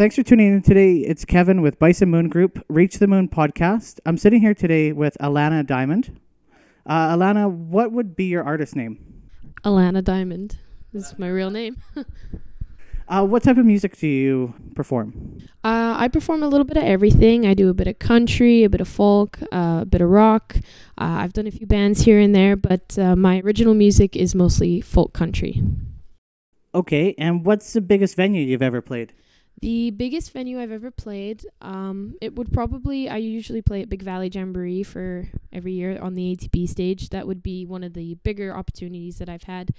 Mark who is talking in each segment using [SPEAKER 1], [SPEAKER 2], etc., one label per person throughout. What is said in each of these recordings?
[SPEAKER 1] Thanks for tuning in today. It's Kevin with Bison Moon Group, Reach the Moon podcast. I'm sitting here today with Alana Diamond. Uh, Alana, what would be your artist name?
[SPEAKER 2] Alana Diamond is my real name.
[SPEAKER 1] Uh, what type of music do you perform?
[SPEAKER 2] Uh, I perform a little bit of everything. I do a bit of country, a bit of folk, uh, a bit of rock. Uh, I've done a few bands here and there, but uh, my original music is mostly folk country.
[SPEAKER 1] Okay, and what's the biggest venue you've ever played?
[SPEAKER 2] The biggest venue I've ever played, um, it would probably, I usually play at Big Valley Jamboree for every year on the ATB stage. That would be one of the bigger opportunities that I've had.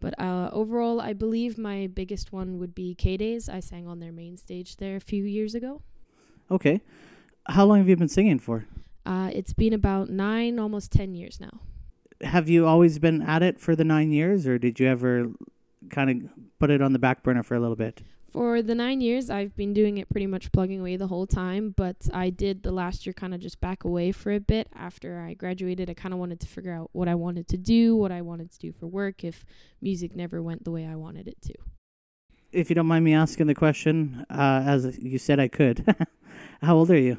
[SPEAKER 2] But uh, overall, I believe my biggest one would be K Days. I sang on their main stage there a few years ago.
[SPEAKER 1] Okay. How long have you been singing for?
[SPEAKER 2] Uh, it's been about nine, almost 10 years now.
[SPEAKER 1] Have you always been at it for the nine years, or did you ever kind of put it on the back burner for a little bit?
[SPEAKER 2] For the nine years, I've been doing it pretty much plugging away the whole time, but I did the last year kind of just back away for a bit. After I graduated, I kind of wanted to figure out what I wanted to do, what I wanted to do for work, if music never went the way I wanted it to.
[SPEAKER 1] If you don't mind me asking the question, uh, as you said I could, how old are you?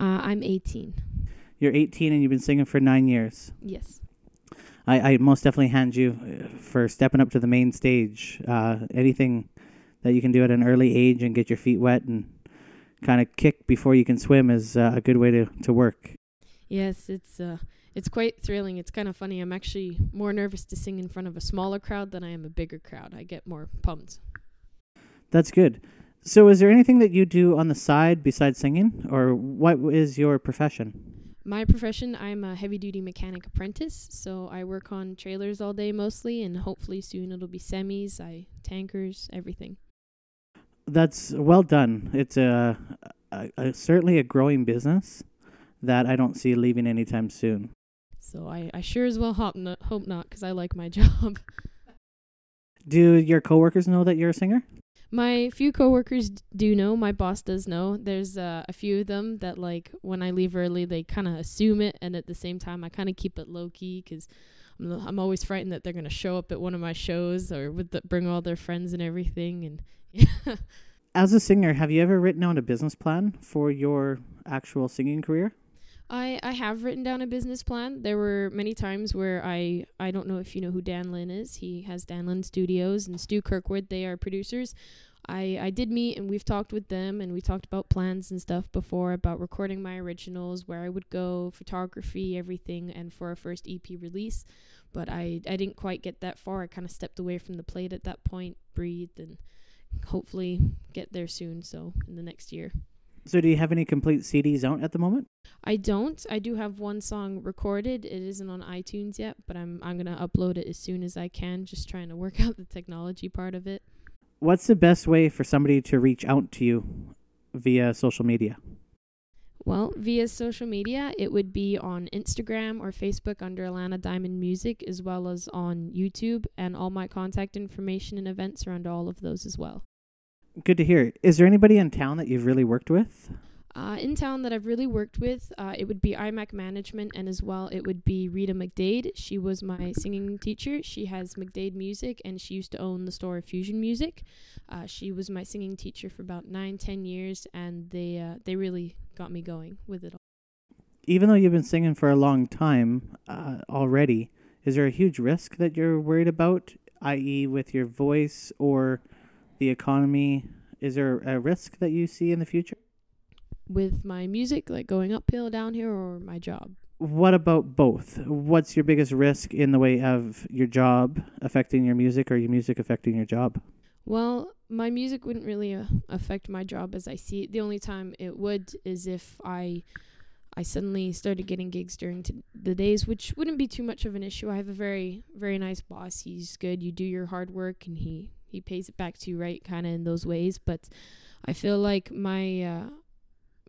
[SPEAKER 2] Uh, I'm 18.
[SPEAKER 1] You're 18 and you've been singing for nine years.
[SPEAKER 2] Yes.
[SPEAKER 1] I, I most definitely hand you uh, for stepping up to the main stage. Uh, anything that you can do at an early age and get your feet wet and kind of kick before you can swim is uh, a good way to, to work.
[SPEAKER 2] Yes, it's uh, it's quite thrilling. It's kind of funny. I'm actually more nervous to sing in front of a smaller crowd than I am a bigger crowd. I get more pumped.
[SPEAKER 1] That's good. So, is there anything that you do on the side besides singing, or what is your profession?
[SPEAKER 2] My profession, I'm a heavy duty mechanic apprentice, so I work on trailers all day mostly, and hopefully soon it'll be semis, I tankers, everything.
[SPEAKER 1] That's well done. It's a, a, a certainly a growing business that I don't see leaving anytime soon.
[SPEAKER 2] So I, I sure as well hope not, hope not, because I like my job.
[SPEAKER 1] Do your coworkers know that you're a singer?
[SPEAKER 2] My few coworkers do know. My boss does know. There's uh, a few of them that like when I leave early, they kind of assume it, and at the same time, I kind of keep it low key because I'm I'm always frightened that they're gonna show up at one of my shows or with the, bring all their friends and everything. And.
[SPEAKER 1] As a singer, have you ever written down a business plan for your actual singing career?
[SPEAKER 2] I, I have written down a business plan. There were many times where I I don't know if you know who Dan Lin is. He has Dan Lin Studios and Stu Kirkwood. They are producers. I I did meet and we've talked with them and we talked about plans and stuff before about recording my originals, where I would go, photography, everything, and for our first EP release. But I I didn't quite get that far. I kind of stepped away from the plate at that point, breathed, and hopefully get there soon. So in the next year.
[SPEAKER 1] So, do you have any complete CDs out at the moment?
[SPEAKER 2] I don't. I do have one song recorded. It isn't on iTunes yet, but I'm I'm gonna upload it as soon as I can. Just trying to work out the technology part of it.
[SPEAKER 1] What's the best way for somebody to reach out to you via social media?
[SPEAKER 2] Well, via social media, it would be on Instagram or Facebook under Alana Diamond Music, as well as on YouTube, and all my contact information and events are under all of those as well.
[SPEAKER 1] Good to hear. Is there anybody in town that you've really worked with?
[SPEAKER 2] Uh, in town that I've really worked with, uh, it would be iMac Management, and as well, it would be Rita McDade. She was my singing teacher. She has McDade Music, and she used to own the store Fusion Music. Uh, she was my singing teacher for about nine, ten years, and they uh, they really got me going with it all.
[SPEAKER 1] Even though you've been singing for a long time uh, already, is there a huge risk that you're worried about, i.e., with your voice or the economy? Is there a risk that you see in the future?
[SPEAKER 2] With my music, like going uphill, down here, or my job?
[SPEAKER 1] What about both? What's your biggest risk in the way of your job affecting your music or your music affecting your job?
[SPEAKER 2] Well, my music wouldn't really uh, affect my job as I see it. The only time it would is if I I suddenly started getting gigs during t- the days, which wouldn't be too much of an issue. I have a very very nice boss. He's good. You do your hard work and he he pays it back to you right kind of in those ways, but I feel like my uh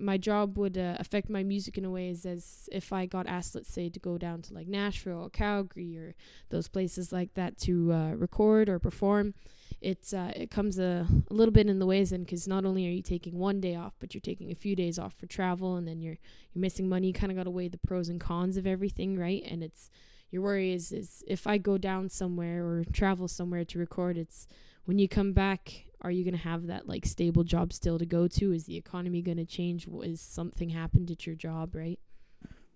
[SPEAKER 2] my job would uh, affect my music in a way as, as if I got asked, let's say, to go down to like Nashville or Calgary or those places like that to uh, record or perform. It's uh, it comes a, a little bit in the ways in because not only are you taking one day off, but you're taking a few days off for travel, and then you're you're missing money. You kind of got to weigh the pros and cons of everything, right? And it's your worry is is if I go down somewhere or travel somewhere to record, it's when you come back are you going to have that like stable job still to go to? Is the economy going to change? Is something happened at your job, right?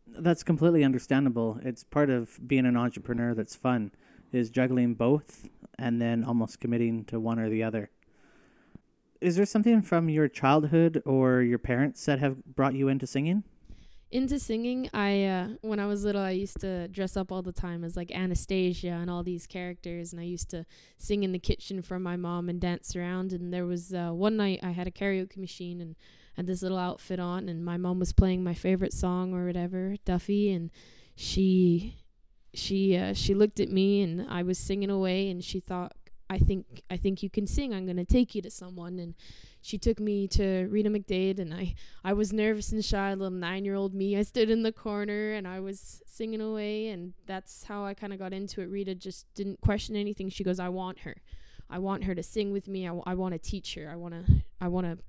[SPEAKER 1] That's completely understandable. It's part of being an entrepreneur that's fun is juggling both and then almost committing to one or the other. Is there something from your childhood or your parents that have brought you into singing?
[SPEAKER 2] Into singing i uh, when i was little i used to dress up all the time as like anastasia and all these characters and i used to sing in the kitchen for my mom and dance around and there was uh, one night i had a karaoke machine and had this little outfit on and my mom was playing my favorite song or whatever duffy and she she uh, she looked at me and i was singing away and she thought i think i think you can sing. I'm to take you to someone. And she took me to Rita McDade, and I, I was nervous and shy, little nine year old me. I stood in the corner and I was singing away, and that's how I kind of got into it. Rita just didn't question anything. She goes, I want her. I want her to sing with me. I, w- I want to teach her. I want to I want to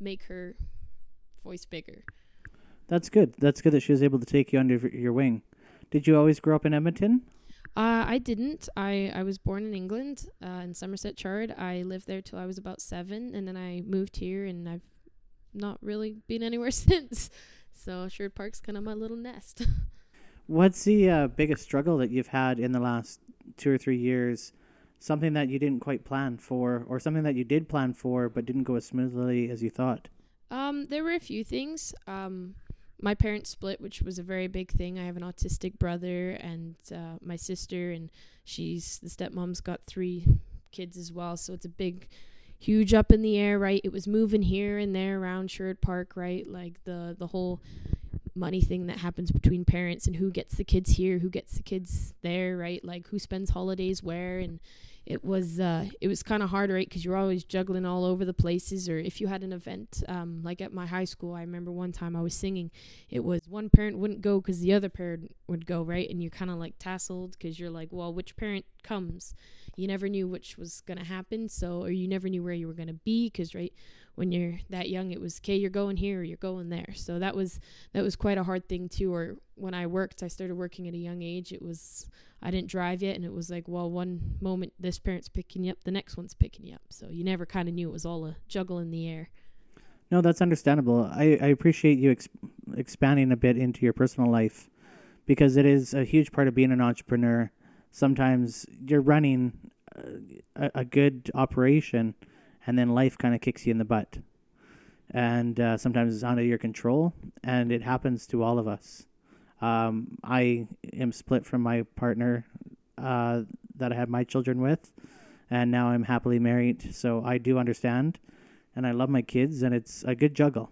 [SPEAKER 2] make her voice bigger.
[SPEAKER 1] That's good. That's good that she was able to take you under your wing. Did you always grow up in Edmonton?
[SPEAKER 2] Uh, I didn't. I, I was born in England, uh, in Somerset Chard. I lived there till I was about seven, and then I moved here, and I've not really been anywhere since. So Sherwood Park's kind of my little nest.
[SPEAKER 1] What's the uh, biggest struggle that you've had in the last two or three years? Something that you didn't quite plan for, or something that you did plan for but didn't go as smoothly as you thought?
[SPEAKER 2] Um, there were a few things. Um, my parents split, which was a very big thing. I have an autistic brother and uh, my sister, and she's the stepmom's got three kids as well. So it's a big, huge up in the air, right? It was moving here and there around Sherwood Park, right? Like the the whole money thing that happens between parents and who gets the kids here, who gets the kids there, right? Like who spends holidays where and it was uh, it was kind of hard, right? Because you're always juggling all over the places. Or if you had an event, um, like at my high school, I remember one time I was singing. It was one parent wouldn't go because the other parent would go, right? And you're kind of like tasseled because you're like, well, which parent comes? You never knew which was gonna happen, so or you never knew where you were gonna be because right when you're that young, it was okay, you're going here or you're going there. So that was that was quite a hard thing too. Or when I worked, I started working at a young age. It was I didn't drive yet, and it was like, well, one moment this parent's picking you up, the next one's picking you up. So you never kind of knew it was all a juggle in the air.
[SPEAKER 1] No, that's understandable. I, I appreciate you ex- expanding a bit into your personal life because it is a huge part of being an entrepreneur. Sometimes you're running a, a good operation, and then life kind of kicks you in the butt. And uh, sometimes it's out of your control, and it happens to all of us. Um, I am split from my partner uh, that I had my children with, and now I'm happily married. So I do understand, and I love my kids, and it's a good juggle.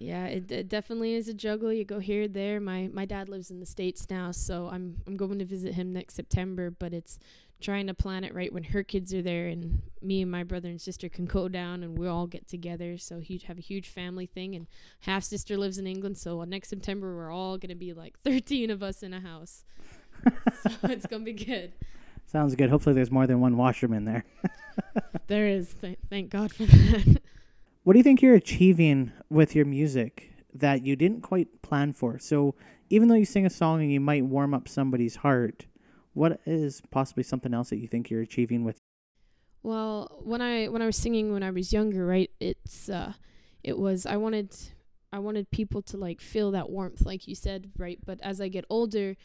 [SPEAKER 2] Yeah, it, it definitely is a juggle. You go here, there. My my dad lives in the states now, so I'm I'm going to visit him next September. But it's trying to plan it right when her kids are there and me and my brother and sister can go down and we all get together so he'd have a huge family thing and half sister lives in england so next september we're all going to be like 13 of us in a house so it's going to be good
[SPEAKER 1] sounds good hopefully there's more than one washerman there
[SPEAKER 2] there is Th- thank god for that
[SPEAKER 1] what do you think you're achieving with your music that you didn't quite plan for so even though you sing a song and you might warm up somebody's heart what is possibly something else that you think you're achieving with?
[SPEAKER 2] Well, when I when I was singing when I was younger, right? It's uh, it was I wanted I wanted people to like feel that warmth, like you said, right? But as I get older,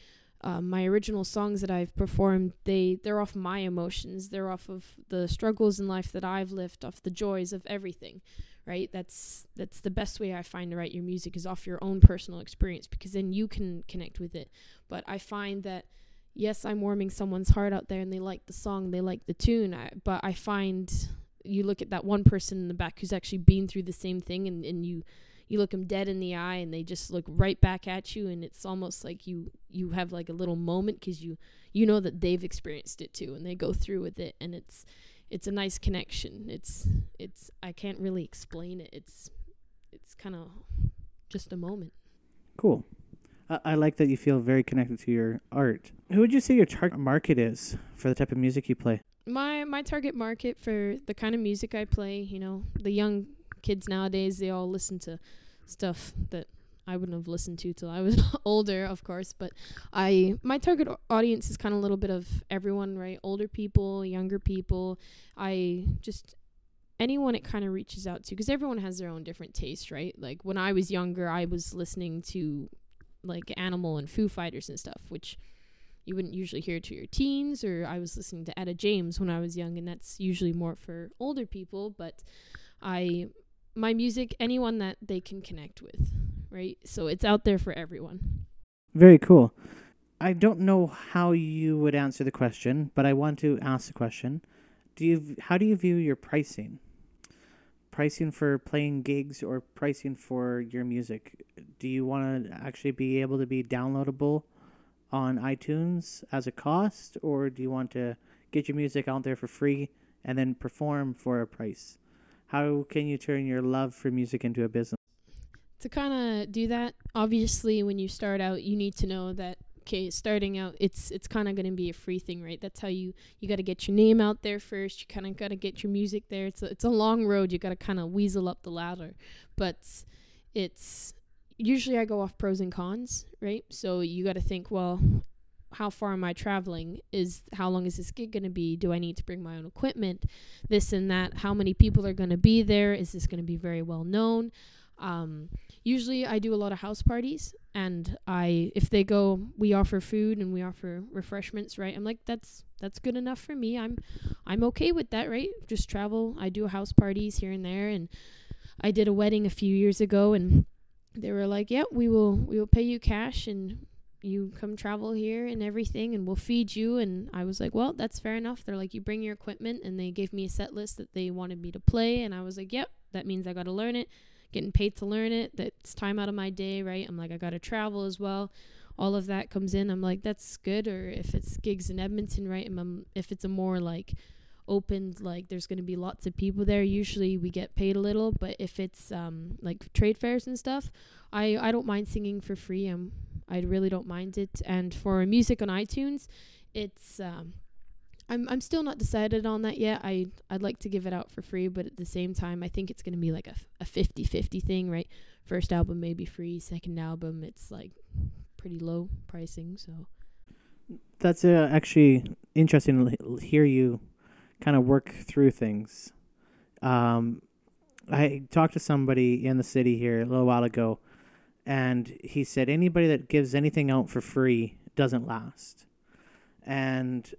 [SPEAKER 2] uh, my original songs that I've performed, they they're off my emotions. They're off of the struggles in life that I've lived, off the joys of everything, right? That's that's the best way I find to write your music is off your own personal experience because then you can connect with it. But I find that yes, I'm warming someone's heart out there and they like the song, they like the tune, I, but I find you look at that one person in the back who's actually been through the same thing and, and you you look them dead in the eye and they just look right back at you and it's almost like you you have like a little moment because you you know that they've experienced it too and they go through with it and it's it's a nice connection it's it's i can't really explain it it's it's kind of just a moment
[SPEAKER 1] cool I like that you feel very connected to your art. Who would you say your target market is for the type of music you play?
[SPEAKER 2] My my target market for the kind of music I play, you know, the young kids nowadays, they all listen to stuff that I wouldn't have listened to till I was older, of course. But I my target audience is kind of a little bit of everyone, right? Older people, younger people. I just anyone it kind of reaches out to because everyone has their own different taste, right? Like when I was younger, I was listening to like Animal and Foo Fighters and stuff, which you wouldn't usually hear to your teens or I was listening to Etta James when I was young and that's usually more for older people, but I my music anyone that they can connect with, right? So it's out there for everyone.
[SPEAKER 1] Very cool. I don't know how you would answer the question, but I want to ask the question. Do you how do you view your pricing? Pricing for playing gigs or pricing for your music? Do you want to actually be able to be downloadable on iTunes as a cost or do you want to get your music out there for free and then perform for a price? How can you turn your love for music into a business?
[SPEAKER 2] To kind of do that, obviously when you start out, you need to know that okay, starting out, it's it's kind of going to be a free thing, right? That's how you you got to get your name out there first. You kind of got to get your music there. It's a, it's a long road. You got to kind of weasel up the ladder, but it's usually I go off pros and cons, right? So you got to think, well, how far am I traveling? Is how long is this gig going to be? Do I need to bring my own equipment? This and that. How many people are going to be there? Is this going to be very well known? Um, usually I do a lot of house parties and I if they go we offer food and we offer refreshments, right? I'm like that's that's good enough for me. I'm I'm okay with that, right? Just travel. I do house parties here and there and I did a wedding a few years ago and they were like, "Yep, yeah, we will we will pay you cash and you come travel here and everything and we'll feed you and I was like, "Well, that's fair enough." They're like, "You bring your equipment." And they gave me a set list that they wanted me to play and I was like, "Yep, that means I got to learn it." getting paid to learn it. That's time out of my day, right? I'm like, I got to travel as well. All of that comes in. I'm like, that's good. Or if it's gigs in Edmonton, right? And I'm, if it's a more like open, like there's going to be lots of people there. Usually we get paid a little, but if it's um like trade fairs and stuff, I I don't mind singing for free. Um, I really don't mind it. And for music on iTunes, it's um I'm I'm still not decided on that yet. I I'd like to give it out for free, but at the same time, I think it's going to be like a a 50-50 thing, right? First album maybe free, second album it's like pretty low pricing, so
[SPEAKER 1] That's uh, actually interesting to hear you kind of work through things. Um I talked to somebody in the city here a little while ago and he said anybody that gives anything out for free doesn't last. And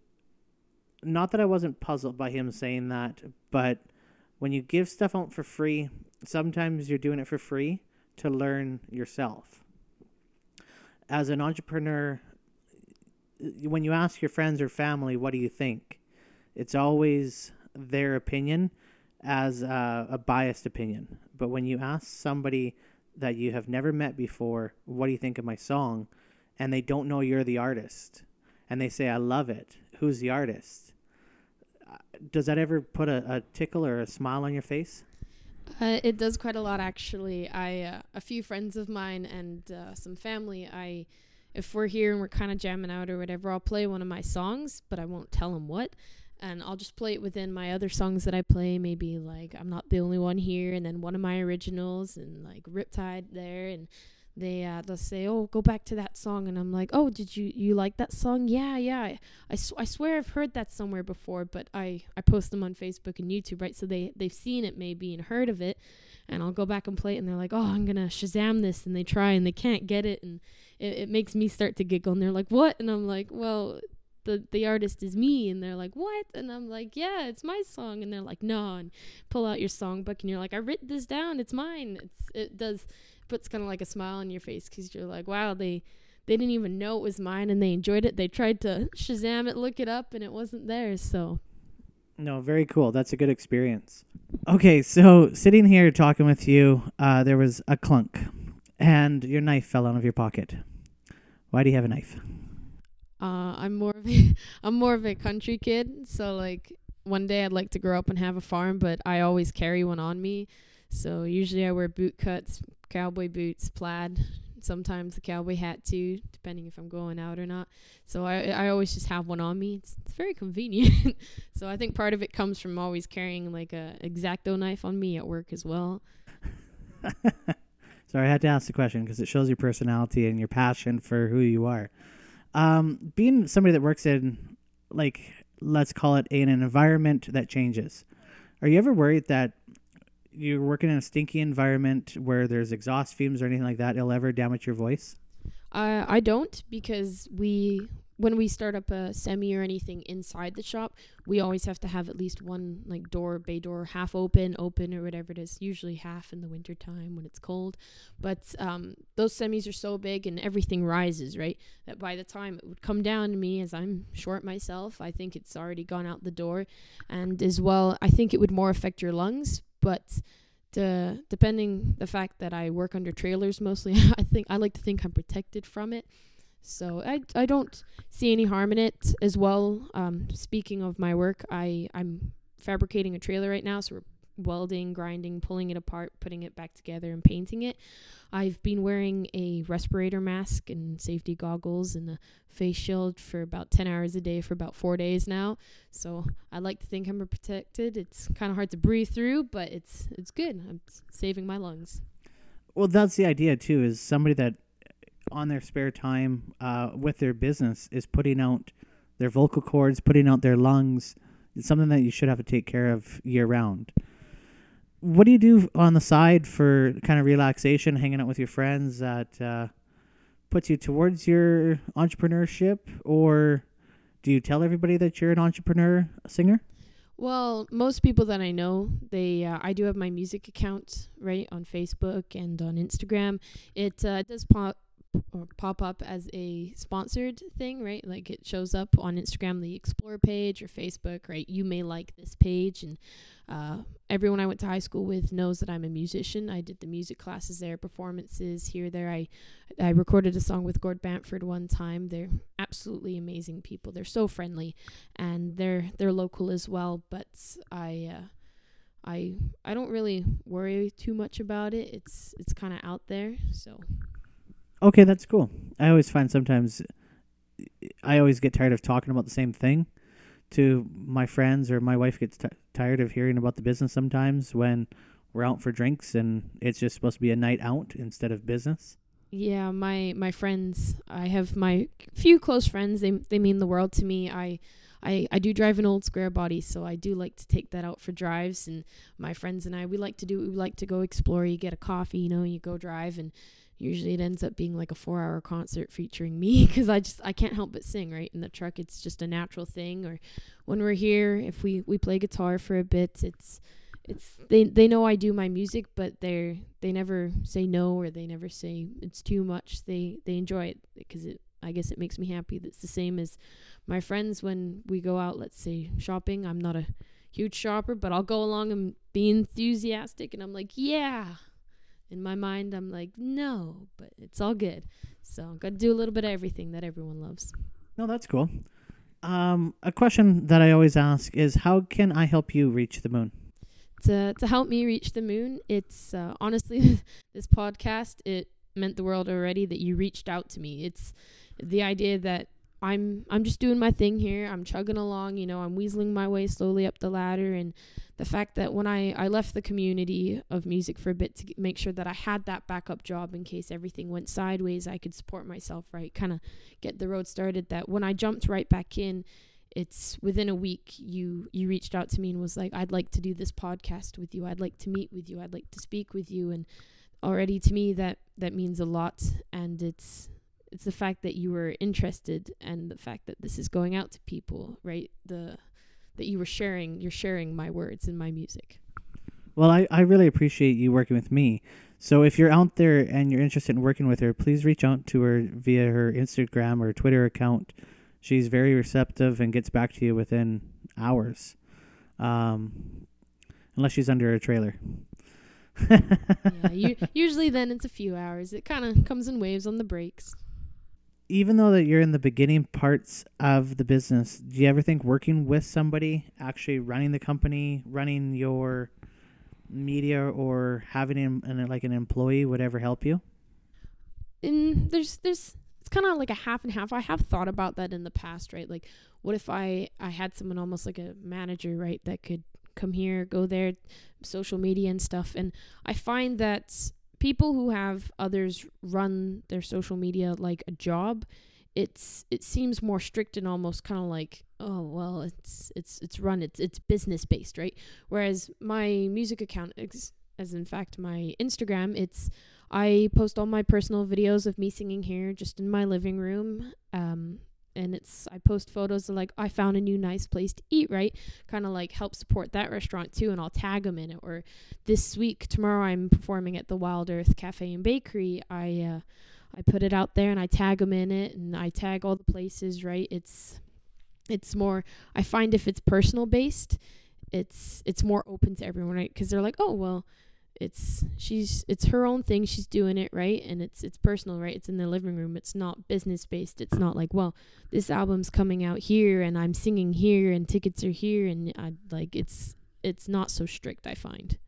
[SPEAKER 1] not that I wasn't puzzled by him saying that, but when you give stuff out for free, sometimes you're doing it for free to learn yourself. As an entrepreneur, when you ask your friends or family, what do you think? It's always their opinion as a, a biased opinion. But when you ask somebody that you have never met before, what do you think of my song? And they don't know you're the artist. And they say, I love it. Who's the artist? does that ever put a, a tickle or a smile on your face?
[SPEAKER 2] Uh, it does quite a lot, actually. I uh, a few friends of mine and uh, some family. I, if we're here and we're kind of jamming out or whatever, I'll play one of my songs, but I won't tell them what, and I'll just play it within my other songs that I play. Maybe like I'm not the only one here, and then one of my originals, and like Riptide there, and they uh, they'll say, "Oh, go back to that song," and I'm like, "Oh, did you you like that song? Yeah, yeah. I I, sw- I swear I've heard that somewhere before, but I I post them on Facebook and YouTube, right? So they they've seen it maybe and heard of it, and I'll go back and play it, and they're like, "Oh, I'm gonna Shazam this," and they try and they can't get it, and it, it makes me start to giggle, and they're like, "What?" And I'm like, "Well." The, the artist is me and they're like what and i'm like yeah it's my song and they're like no and pull out your songbook and you're like i written this down it's mine it's it does puts kind of like a smile on your face because you're like, wow, they they didn't even know it was mine and they enjoyed it. They tried to Shazam it, look it up, and it wasn't theirs. So.
[SPEAKER 1] No, very cool. That's a good experience. Okay, so sitting here talking with you, uh, there was a clunk, and your knife fell out of your pocket. Why do you have a knife?
[SPEAKER 2] Uh, I'm more of a I'm more of a country kid, so like one day I'd like to grow up and have a farm, but I always carry one on me. So usually I wear boot cuts, cowboy boots, plaid, sometimes a cowboy hat too, depending if I'm going out or not. So I I always just have one on me. It's it's very convenient. so I think part of it comes from always carrying like a exacto knife on me at work as well.
[SPEAKER 1] Sorry, I had to ask the question because it shows your personality and your passion for who you are. Um, being somebody that works in like let's call it in an environment that changes. Are you ever worried that you're working in a stinky environment where there's exhaust fumes or anything like that? It'll ever damage your voice?
[SPEAKER 2] Uh, I don't because we when we start up a semi or anything inside the shop, we always have to have at least one like door, bay door, half open, open or whatever it is. Usually half in the winter time when it's cold. But um, those semis are so big and everything rises, right? That by the time it would come down to me, as I'm short myself, I think it's already gone out the door. And as well, I think it would more affect your lungs. But the, depending the fact that I work under trailers mostly, I think I like to think I'm protected from it. So I, I don't see any harm in it as well. Um, speaking of my work, I, I'm fabricating a trailer right now, so we're welding, grinding, pulling it apart, putting it back together, and painting it. I've been wearing a respirator mask and safety goggles and a face shield for about 10 hours a day for about four days now. So I like to think I'm protected. It's kind of hard to breathe through, but it's it's good. I'm saving my lungs.
[SPEAKER 1] Well, that's the idea too. Is somebody that on their spare time uh, with their business is putting out their vocal cords, putting out their lungs. It's something that you should have to take care of year round. What do you do on the side for kind of relaxation, hanging out with your friends that uh, puts you towards your entrepreneurship, or do you tell everybody that you're an entrepreneur singer?
[SPEAKER 2] Well, most people that I know, they uh, I do have my music account right on Facebook and on Instagram. It uh, does pop or pop up as a sponsored thing, right? Like it shows up on Instagram, the Explore page or Facebook, right? You may like this page, and uh, everyone I went to high school with knows that I'm a musician. I did the music classes there, performances here, there. I I recorded a song with Gord Bamford one time. They're absolutely amazing people. They're so friendly, and they're they're local as well. But I. Uh, I I don't really worry too much about it. It's it's kind of out there, so
[SPEAKER 1] Okay, that's cool. I always find sometimes I always get tired of talking about the same thing to my friends, or my wife gets t- tired of hearing about the business sometimes when we're out for drinks and it's just supposed to be a night out instead of business.
[SPEAKER 2] Yeah, my my friends, I have my few close friends. They they mean the world to me. I I, I do drive an old square body, so I do like to take that out for drives. And my friends and I, we like to do, we like to go explore. You get a coffee, you know, you go drive, and usually it ends up being like a four hour concert featuring me because i just i can't help but sing right? In the truck it's just a natural thing or when we're here if we we play guitar for a bit it's it's they they know i do my music but they're they never say no or they never say it's too much. They they enjoy it because it i guess it makes me happy. That's the same as my friends when we go out let's say shopping. I'm not a huge shopper but i'll go along and be enthusiastic and i'm like yeah in my mind, I'm like, no, but it's all good. So I've got to do a little bit of everything that everyone loves.
[SPEAKER 1] No, that's cool. Um, a question that I always ask is, how can I help you reach the moon?
[SPEAKER 2] To to help me reach the moon, it's uh, honestly this podcast. It meant the world already that you reached out to me. It's the idea that I'm I'm just doing my thing here. I'm chugging along, you know, I'm weaseling my way slowly up the ladder and the fact that when I, I left the community of music for a bit to make sure that I had that backup job in case everything went sideways, I could support myself, right? Kind of get the road started. That when I jumped right back in, it's within a week you you reached out to me and was like, I'd like to do this podcast with you. I'd like to meet with you. I'd like to speak with you. And already to me that that means a lot. And it's it's the fact that you were interested and the fact that this is going out to people, right? The that you were sharing you're sharing my words and my music.
[SPEAKER 1] Well I, I really appreciate you working with me. So if you're out there and you're interested in working with her please reach out to her via her instagram or twitter account. She's very receptive and gets back to you within hours um, unless she's under a trailer.
[SPEAKER 2] Yeah, you, usually then it's a few hours. It kind of comes in waves on the breaks
[SPEAKER 1] even though that you're in the beginning parts of the business, do you ever think working with somebody, actually running the company, running your media, or having an, an like an employee would ever help you?
[SPEAKER 2] And there's there's it's kind of like a half and half. I have thought about that in the past, right? Like, what if I I had someone almost like a manager, right, that could come here, go there, social media and stuff. And I find that people who have others run their social media like a job, it's it seems more strict and almost kind of like oh well it's it's it's run it's it's business based right? Whereas my music account ex- as in fact my instagram it's i post all my personal videos of me singing here just in my living room um and it's i post photos of like i found a new nice place to eat right kind of like help support that restaurant too and i'll tag them in it or this week tomorrow i'm performing at the wild earth cafe and bakery i uh I put it out there and I tag them in it and I tag all the places, right? It's it's more I find if it's personal based, it's it's more open to everyone, right? Cuz they're like, "Oh, well, it's she's it's her own thing, she's doing it, right? And it's it's personal, right? It's in the living room. It's not business based. It's not like, "Well, this album's coming out here and I'm singing here and tickets are here and I like it's it's not so strict, I find.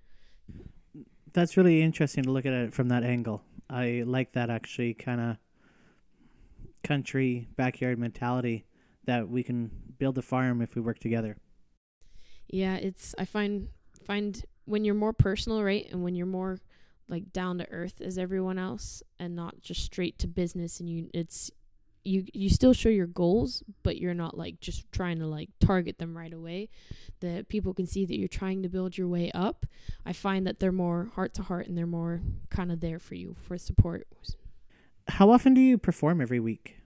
[SPEAKER 1] That's really interesting to look at it from that angle. I like that actually kind of country backyard mentality that we can build a farm if we work together.
[SPEAKER 2] Yeah, it's I find find when you're more personal, right? And when you're more like down to earth as everyone else and not just straight to business and you it's you you still show your goals, but you're not like just trying to like target them right away. That people can see that you're trying to build your way up. I find that they're more heart to heart and they're more kind of there for you for support.
[SPEAKER 1] How often do you perform every week?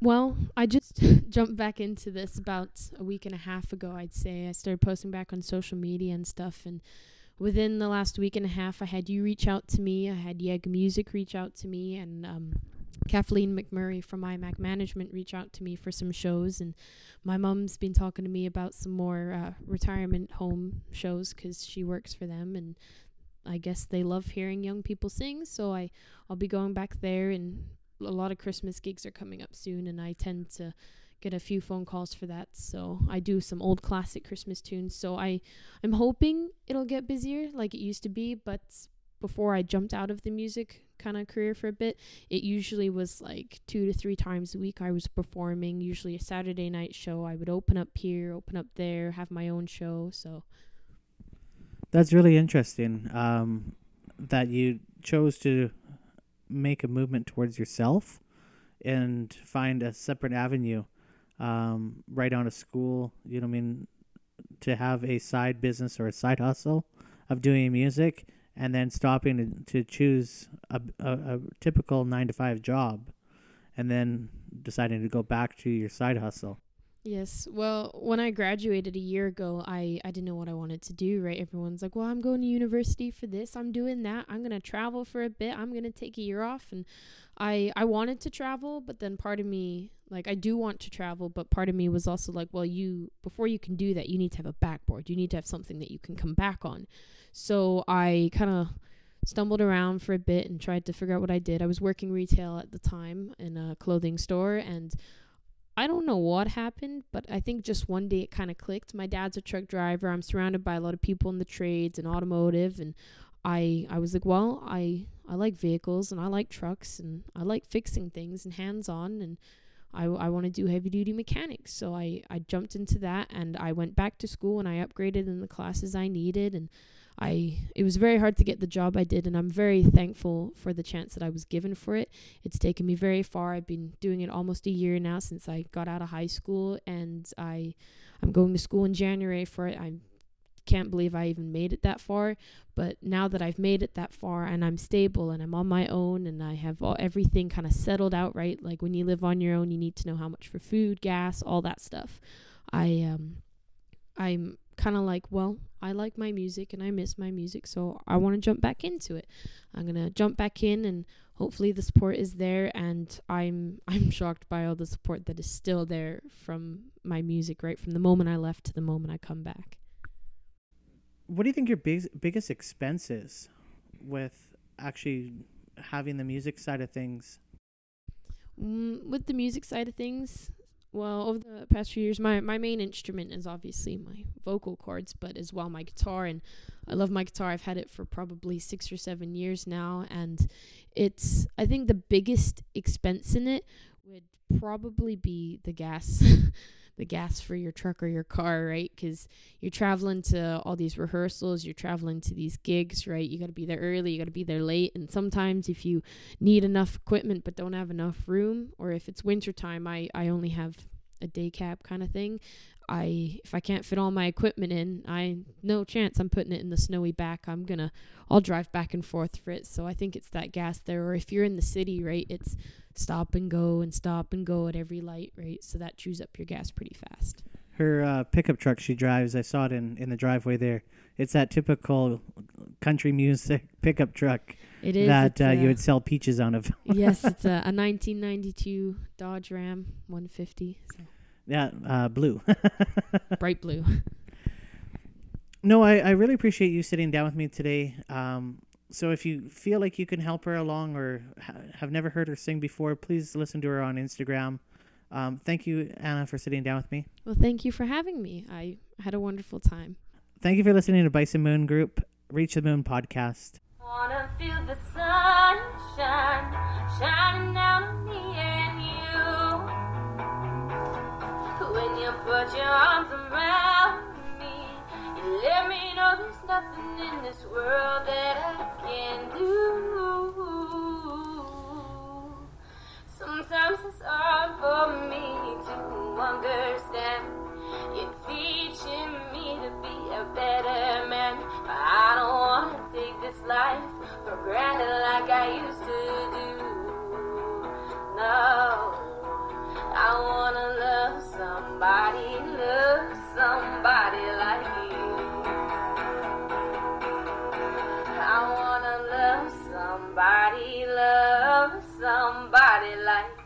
[SPEAKER 2] Well, I just jumped back into this about a week and a half ago, I'd say. I started posting back on social media and stuff and within the last week and a half I had you reach out to me, I had Yeg Music reach out to me and um Kathleen McMurray from iMac Management reach out to me for some shows, and my mom's been talking to me about some more uh, retirement home shows because she works for them, and I guess they love hearing young people sing. So I I'll be going back there, and a lot of Christmas gigs are coming up soon, and I tend to get a few phone calls for that. So I do some old classic Christmas tunes. So I I'm hoping it'll get busier like it used to be, but before I jumped out of the music kind of career for a bit, it usually was like two to three times a week I was performing, usually a Saturday night show. I would open up here, open up there, have my own show. So
[SPEAKER 1] that's really interesting um, that you chose to make a movement towards yourself and find a separate avenue um, right out of school. You know, I mean, to have a side business or a side hustle of doing music and then stopping to, to choose a, a, a typical nine to five job and then deciding to go back to your side hustle.
[SPEAKER 2] Yes. Well, when I graduated a year ago, I, I didn't know what I wanted to do, right? Everyone's like, well, I'm going to university for this. I'm doing that. I'm going to travel for a bit. I'm going to take a year off. And I, I wanted to travel, but then part of me, like, I do want to travel, but part of me was also like, well, you, before you can do that, you need to have a backboard. You need to have something that you can come back on. So I kind of stumbled around for a bit and tried to figure out what I did. I was working retail at the time in a clothing store and I don't know what happened, but I think just one day it kind of clicked. My dad's a truck driver. I'm surrounded by a lot of people in the trades and automotive and I I was like, well, I I like vehicles and I like trucks and I like fixing things and hands-on and I, I want to do heavy duty mechanics. So I, I jumped into that and I went back to school and I upgraded in the classes I needed and I it was very hard to get the job I did and I'm very thankful for the chance that I was given for it. It's taken me very far. I've been doing it almost a year now since I got out of high school and I I'm going to school in January for it. I can't believe I even made it that far, but now that I've made it that far and I'm stable and I'm on my own and I have all, everything kind of settled out right, like when you live on your own, you need to know how much for food, gas, all that stuff. I um I'm kind of like, well, I like my music and I miss my music, so I want to jump back into it. I'm going to jump back in and hopefully the support is there and I'm I'm shocked by all the support that is still there from my music right from the moment I left to the moment I come back.
[SPEAKER 1] What do you think your big, biggest expense is with actually having the music side of things?
[SPEAKER 2] Mm, with the music side of things, well, over the past few years, my, my main instrument is obviously my vocal cords, but as well my guitar. And I love my guitar. I've had it for probably six or seven years now. And it's, I think the biggest expense in it would probably be the gas. the gas for your truck or your car, right? Because you're traveling to all these rehearsals, you're traveling to these gigs, right? You got to be there early, you got to be there late. And sometimes if you need enough equipment but don't have enough room, or if it's wintertime, I, I only have a day cab kind of thing. I if I can't fit all my equipment in, I no chance I'm putting it in the snowy back. I'm gonna I'll drive back and forth for it. So I think it's that gas there. Or if you're in the city, right, it's stop and go and stop and go at every light, right? So that chews up your gas pretty fast.
[SPEAKER 1] Her uh, pickup truck she drives, I saw it in, in the driveway there. It's that typical country music pickup truck
[SPEAKER 2] It is
[SPEAKER 1] that uh,
[SPEAKER 2] a-
[SPEAKER 1] you would sell peaches out of.
[SPEAKER 2] yes, it's a, a 1992 Dodge Ram 150, so
[SPEAKER 1] Yeah, uh, blue.
[SPEAKER 2] bright blue.
[SPEAKER 1] No, I, I really appreciate you sitting down with me today. Um, so if you feel like you can help her along or ha- have never heard her sing before, please listen to her on Instagram. Um, thank you, Anna, for sitting down with me.
[SPEAKER 2] Well, thank you for having me. I had a wonderful time.
[SPEAKER 1] Thank you for listening to Bison Moon Group, Reach the Moon podcast.
[SPEAKER 3] This world that I can do. Sometimes it's hard for me to understand. You're teaching me to be a better man. But I don't wanna take this life for granted like I used to do. No, I wanna love somebody, love somebody Somebody loves somebody like